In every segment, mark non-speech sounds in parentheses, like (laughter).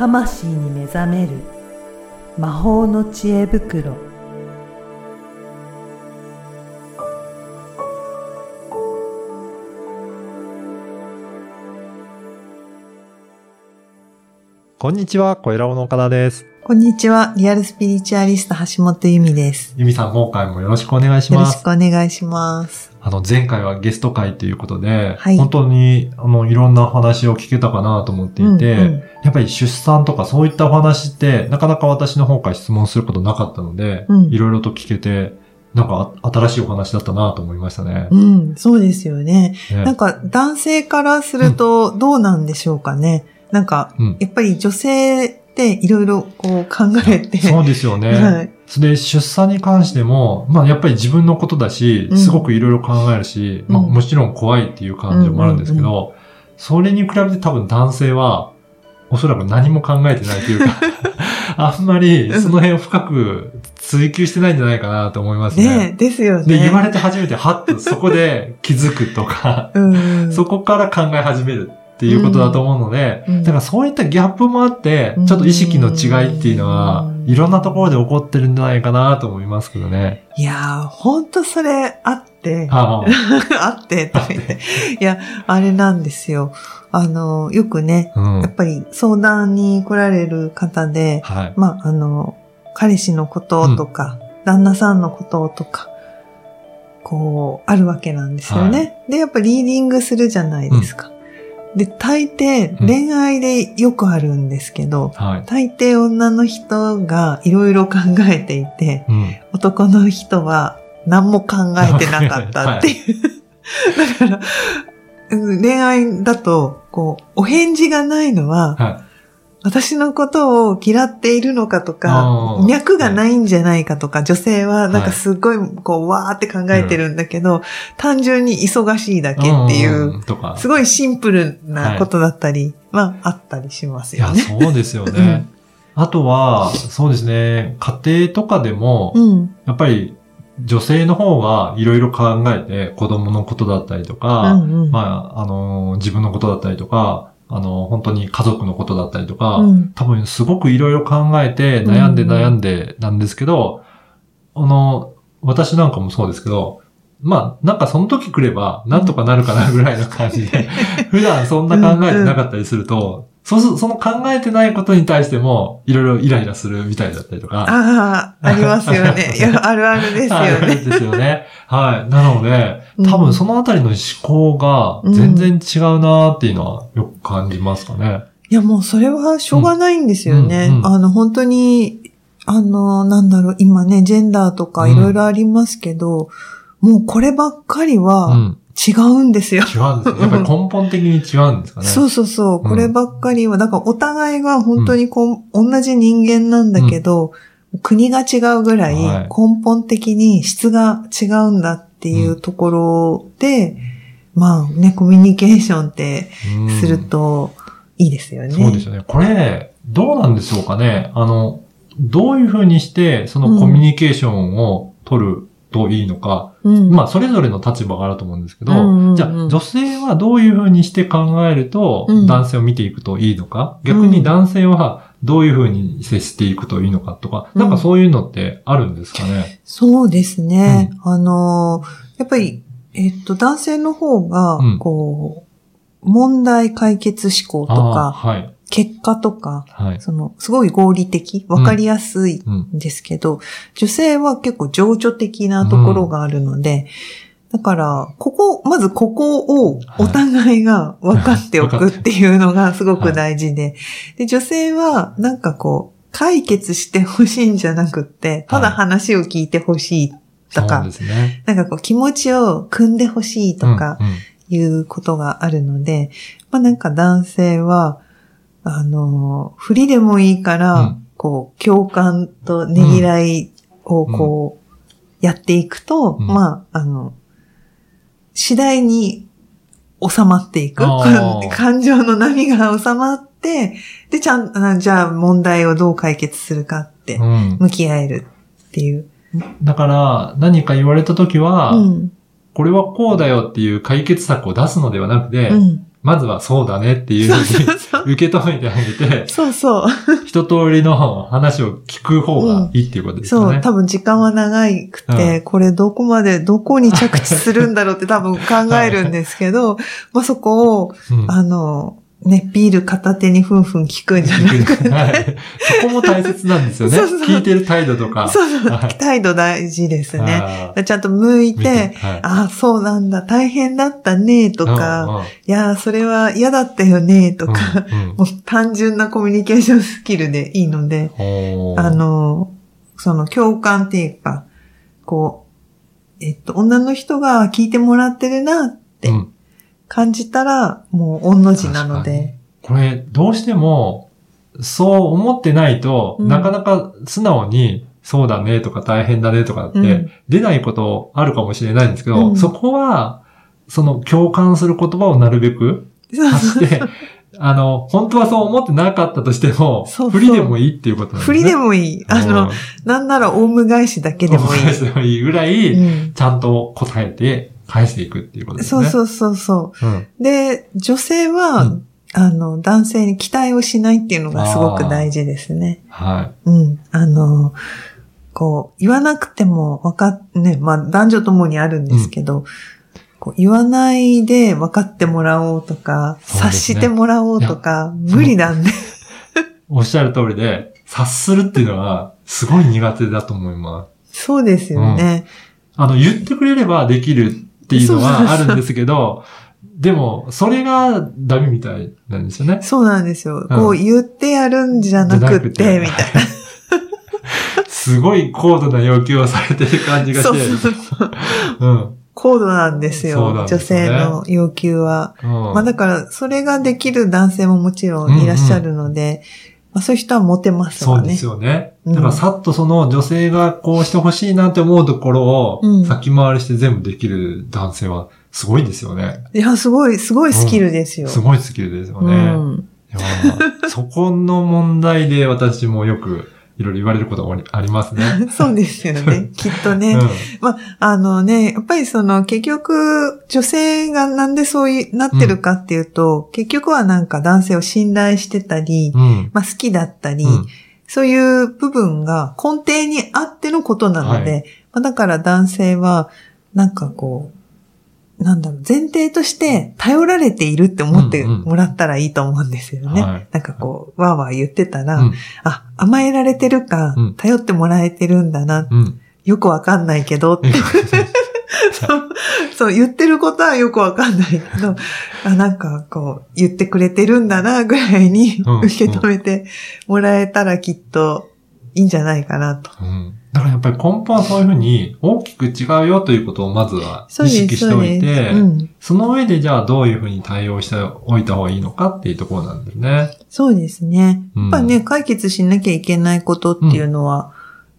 魂に目覚める魔法の知恵袋こんにちは、小ラボの岡田です。こんにちは。リアルスピリチュアリスト橋本由美です。ゆみさん、今回もよろしくお願いしよろします。くお願いします。あの、前回はゲスト会ということで、はい本当に、あの、いろんな話を聞けたかなと思っていて、うんうんやっぱり出産とかそういったお話って、なかなか私の方から質問することなかったので、うんいろいろと聞けて、なんかあ新しいお話だったなと思いましたね。うん、そうですよね。ねなんか男性からするとどうなんでしょうかね。なんか、うんやっぱり女性っていろいろこう考えて。そうですよね。(laughs) はい。それで出産に関しても、まあやっぱり自分のことだしう、んすごくいろいろ考えるし、まあうんもちろん怖いっていう感情もあるんですけど、それに比べて多分男性は、おそらく何も考えてないというか、(laughs) あんまりその辺を深く追求してないんじゃないかなと思いますね。ねですよね。で、言われて初めて、はっとそこで (laughs) 気づくとか、うん。そこから考え始めるっていうことだと思うので、うんだからそういったギャップもあってうん、ちょっと意識の違いっていうのはう、んいろんなところで起こってるんじゃないかなと思いますけどね。いやー、ほんとそれあって、あ (laughs) あって、とか言って。いや、あれなんですよ。あの、よくね、あ、うんやっ。ぱり相談に来られる方で、はい。まあ、あの、彼氏のこととか、旦那さんのこととか、こう、あるわけなんですよね。で、やっぱリーディングするじゃないですか。で、大抵うん恋愛でよくあるんですけど、はい。大抵女の人がいろいろ考えていて、うん。男の人は何も考えてなかったっていう。(laughs) だから、うん恋愛だと、こう、お返事がないのは、は私のことを嫌っているのかとか脈がないんじゃないかとか、女性はなんかすごいこう、わーって考えてるんだけど、単純に忙しいだい。けっていう、ん。とか。すごいシンプルなことだったり、まあ、あったりしますいや、よね。そうですよね。あとは、そうですね、家庭とかでも、うん。やっぱり女性の方がいろいろ考えて、子供のことだったりとか、まあ、あの、自分のことだったりとか、あの、本当に家族のことだったりとか、うん。多分すごくいろいろ考えて、悩んで悩んでなんですけど、あの、私なんかもそうですけど、まあ、なんかその時来れば、なんとかなるかなぐらいの感じで、(laughs) 普段そんな考えてなかったりすると、そうすその考えてないことに対しても、いろいろイライラするみたいだったりとか。ああ、ありますよね。(laughs) いや、あるあるですよはいね。ですよね。はい。なので、多分そのあたりの思考が全然違うなっていうのはよく感じますかね。いや、もうそれはしょうがないんですよね。うんうんあの、本当に、あの、なんだろう、今ね、ジェンダーとかいろいろありますけど、もうこればっかりうはん。違うんですよ。違うんですね。やっぱり (laughs) 根本的に違うんですかね。そうそうそう。うんこればっかりは、だからお互いが本当にこう、同じ人間なんだけど、国が違うぐらいはい根本的に質が違うんだっていうところで、まあね、コミュニケーションってうんするといいですよね。そうですよね。これ、どうなんでしょうかね。あの、どういうふうにして、そのコミュニケーションを取るといいのか。うん。まあ、それぞれの立場があると思うんですけど、うんうんうんじゃあ、女性はどういうふうにして考えるとうん、男性を見ていくといいのか、逆に男性はどういうふうに接していくといいのかとか、うんなんかそういうのってあるんですかね？そうですね。あの、やっぱり、えっと、男性の方がうん、こう、問題解決思考とか、はい。結果とか、はい。その、すごい合理的、わかりやすいうん。んですけど、女性は結構情緒的なところがあるので、だから、ここ、まずここをお互いが分かっておくっていうのがすごく大事で、で、女性はなんかこう、解決してほしいんじゃなくって、ただ話を聞いてほしいとか、ね。なんかこう気持ちを組んでほしいとかうんうんいうことがあるので、まあなんか男性は、あの、振りでもいいから、うんこう、共感とねぎらいをこう、やっていくと、うんまあ、あの、次第に収まっていく。(laughs) 感情の波が収まって、で、ちゃん、あじゃあ問題をどう解決するかって、うん。向き合えるっていう。だから、何か言われたときは、うん。これはこうだよっていう解決策を出すのではなくて、うん。まずはそうだねっていうふうに。受け止めてあげて、そうそう。一通りの話を聞く方がいいっていうことですよね。そう、多分時間は長くて、これどこまで、どこに着地するんだろうって多分考えるんですけど、(laughs) まあそこを、うんあの、ね、ビール片手にふんふん聞くんじゃなくて、(laughs) はい。そこも大切なんですよね。そうそう。聞いてる態度とか。そうそう。はい、態度大事ですね。ちゃんと向い見て、はい。ああ、そうなんだ、大変だったね、とか、いやー、それは嫌だったよね、とか、うんうん。もう単純なコミュニケーションスキルでいいので、あの、その共感っていうか、こう、えっと、女の人が聞いてもらってるなってうん感じたら、もう、御の字なので。これ、どうしても、そう思ってないと、うんなかなか素直に、そうだねとか大変だねとかって、うん出ないことあるかもしれないんですけど、うんそこは、その共感する言葉をなるべく発して、あの、本当はそう思ってなかったとしても、そう振りでもいいっていうことなんですね。振りでもいい。あの、なんならオウム返しだけでもいい。い。でもいいぐらい、うんちゃんと答えて返していくっていうことですね。そうそうそうそう。うん。で、女性は、うんあの、男性に期待をしないっていうのがすごく大事ですね。はうん。あの、こう、言わなくてもわかっ、ね、まあ男女ともにあるんですけど、こう言わないで分かってもらおうとか、ね察してもらおうとか、無理なんで。い。おっしゃる通りで、察するっていうのは、すごい苦手だと思います。そうですよね。あの、言ってくれればできるっていうのはあるんですけど、でも、それがダメみたいなんですよね。そうなんですよ。こう言ってやるんじゃなくって、てみたいな。(laughs) すごい高度な要求をされてる感じがして。そうそう。うん。高度なんですよ。すよね性の要求は。うんまあだから、それができる男性ももちろんいらっしゃるので、まあそういう人はモテますわね。そうですよね。うんだからさっとその女性がこうしてほしいなって思うところうんを先回りして全部できる男性はすごいですよね。いや、すごい、すごいスキルですよ。すごいスキルですようね。ん。いやそこの問題で私もよくいろいろ言われることがありますね。(laughs) そうですよね。きっとね。まあ、あのね、やっぱりその結局、女性がなんでそういうなってるかっていうと、結局はなんか男性を信頼してたり、うん。うん。まあ好きだったり、うんそういう部分が根底にあってのことなので、はまあ、だから男性は、なんかこう、なんだろう、前提として頼られているって思ってもらったらいいと思うんですよね。はい。なんかこう、わーわー言ってたら、うん。あ、甘えられてるか、うん。頼ってもらえてるんだな、うん。よくわかんないけどって、(laughs) そう、そう、言ってることはよくわかんないけど、あなんかこう、言ってくれてるんだな、ぐらいにうん。受け止めてもらえたらきっといいんじゃないかなと。うんだからやっぱり根本はそういうふうに大きく違うよということをまずは意識しておいて、うん。その上でじゃあどういうふうに対応しておいた方がいいのかっていうところなんですね。そうですね。うんやっぱね、解決しなきゃいけないことっていうのは、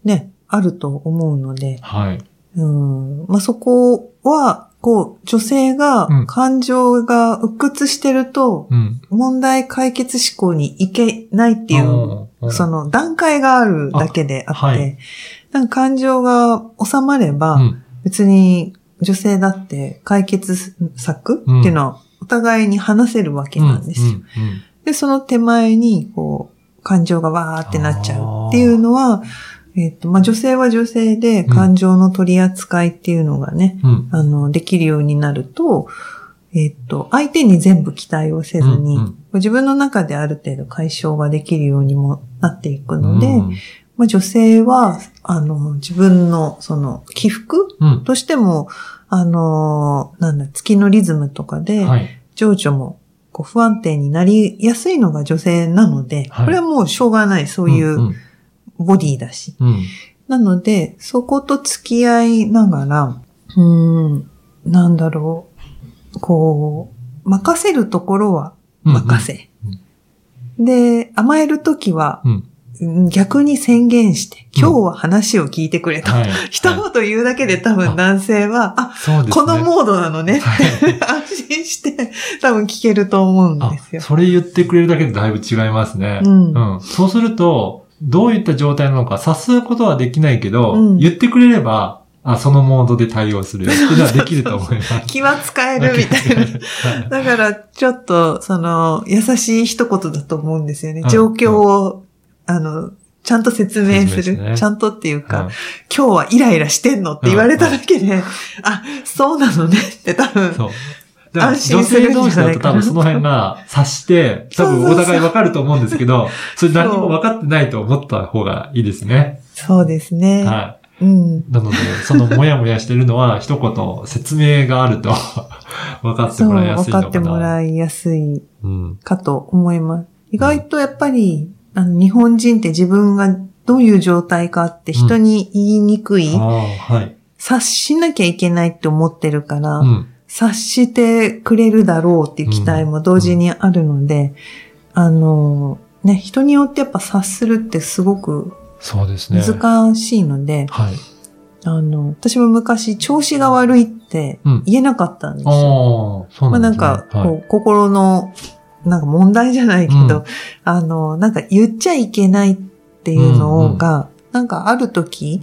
ね、あると思うので、はい。うん。まあ、そこは、こう、女性がうん。感情が鬱屈してると、うん。問題解決思考にいけないっていう、うんその段階があるだけであって、あはい。なんか感情が収まれば、うん。別に女性だって解決策っていうのはお互いに話せるわけなんですよ。で、その手前に、こう、感情がわーってなっちゃうっていうのは、えっ、と、まあ、女性は女性で感情の取り扱いっていうのがね、うん。あの、できるようになると、えっ、と、相手に全部期待をせずに、うんうん。自分の中である程度解消ができるようにもなっていくので、うん。まあ、女性は、あの、自分の、その、起伏うん。としても、あの、なんだ、月のリズムとかで、はい。情緒もこう不安定になりやすいのが女性なので、はい。これはもうしょうがない、そういんうボディだし。うん。なので、そこと付き合いながら、うーん、なんだろう、こう、任せるところはうん任せ。で、甘えるときはうん。うん逆に宣言して、今日は話を聞いてくれと。はい。(laughs) 一はい言言うだけで多分男性は、あ、そうですね。このモードなのね。はい (laughs) 安心して多分聞けると思うんあですよ。それ言ってくれるだけでだいぶ違いますね。うんそうすると、どういった状態なのか察することはできないけど、うん言ってくれれば、あ、そのモードで対応するっていうのはできると思います。(laughs) 気は使えるみたいな。(laughs) だから、ちょっと、その、優しい一言だと思うんですよねう。ん状況を、あの、ちゃんと説明する。ねちゃんとっていうか、うん今日はイライラしてんのって言われただけで、あ、そうなのねって多分、そう。女性同士だと多分その辺が察して、多分お互いわかると思うんですけど、(laughs) それ何も分かってないと思った方がいいですね。そうですね。はうん。い。なので、そのもやもやしてるのは一言説明があると (laughs) 分かってもらいやすいのかな。分かってもらいやすいうん。かと思います。意外とやっぱり、あの、日本人って自分がどういう状態かって人に言いにくい、ああ、はい。察しなきゃいけないって思ってるから、うん。察してくれるだろうっていう期待も同時にあるので、あの、ね、人によってやっぱ察するってすごくそうですね。難しいので、はい。あの、私も昔調子が悪いってうん言えなかったんですああ、よ。まあそうなですね。なんんか、はいこう、心の、なんか問題じゃないけど、うんあの、なんか言っちゃいけないっていうのが、なんかある時、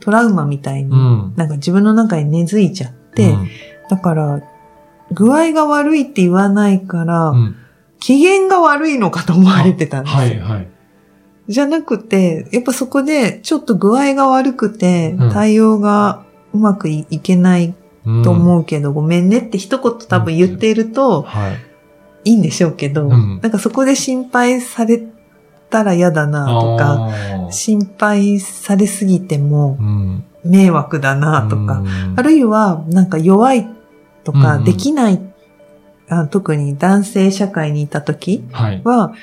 トラウマみたいに、うん。なんか自分の中に根付いちゃって、うんだから、具合が悪いって言わないから、うん機嫌が悪いのかと思われてたんですよ。はい、はい。じゃなくて、やっぱそこでちょっと具合が悪くてうん、対応がうまくいいけないうんと思うけど、ごめんねって一言多分言っているとはい。いいんでしょうけど、うんなんかそこで心配されたら嫌だなとか、心配されすぎてもうん。迷惑だなとか、うんあるいはなんか弱いとかうんうんできない、あ特に男性社会にいた時はい。は、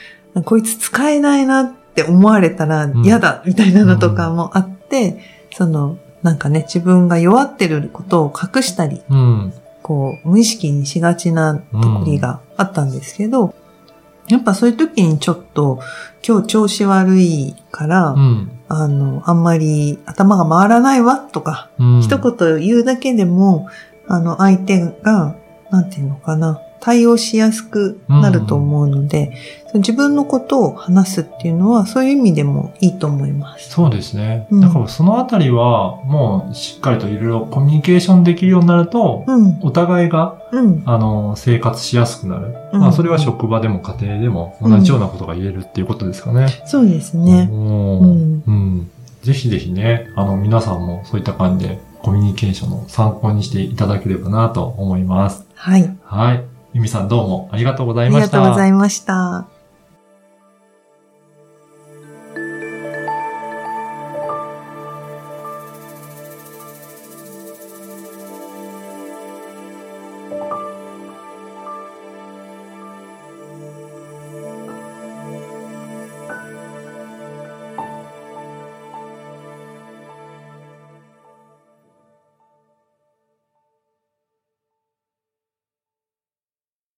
こいつ使えないなって思われたらん嫌だみたいなのとかもあって、その、なんかね、自分が弱ってることを隠したり、うん。こう、無意識にしがちなところがあったんですけど、やっぱそういう時にちょっと、今日調子悪いから、うん。あの、あんまり頭が回らないわとか、うん一言言うだけでも、あの、相手が、なんていうのかな、対応しやすくなると思うので、その自分のことを話すっていうのは、そういう意味でもいいと思います。そうですね。うんだからそのあたりは、もうしっかりといろいろコミュニケーションできるようになると、うん、お互いが、うん、あの、生活しやすくなる。うんまあ、それは職場でも家庭でも同じようなことが言えるっていうことですかね。そうですね。うん。ぜひぜひね、あの、皆さんもそういった感じでコミュニケーションの参考にしていただければなと思います。はい。はい。ゆみさんどうもありがとうござあいました。りがとうございました。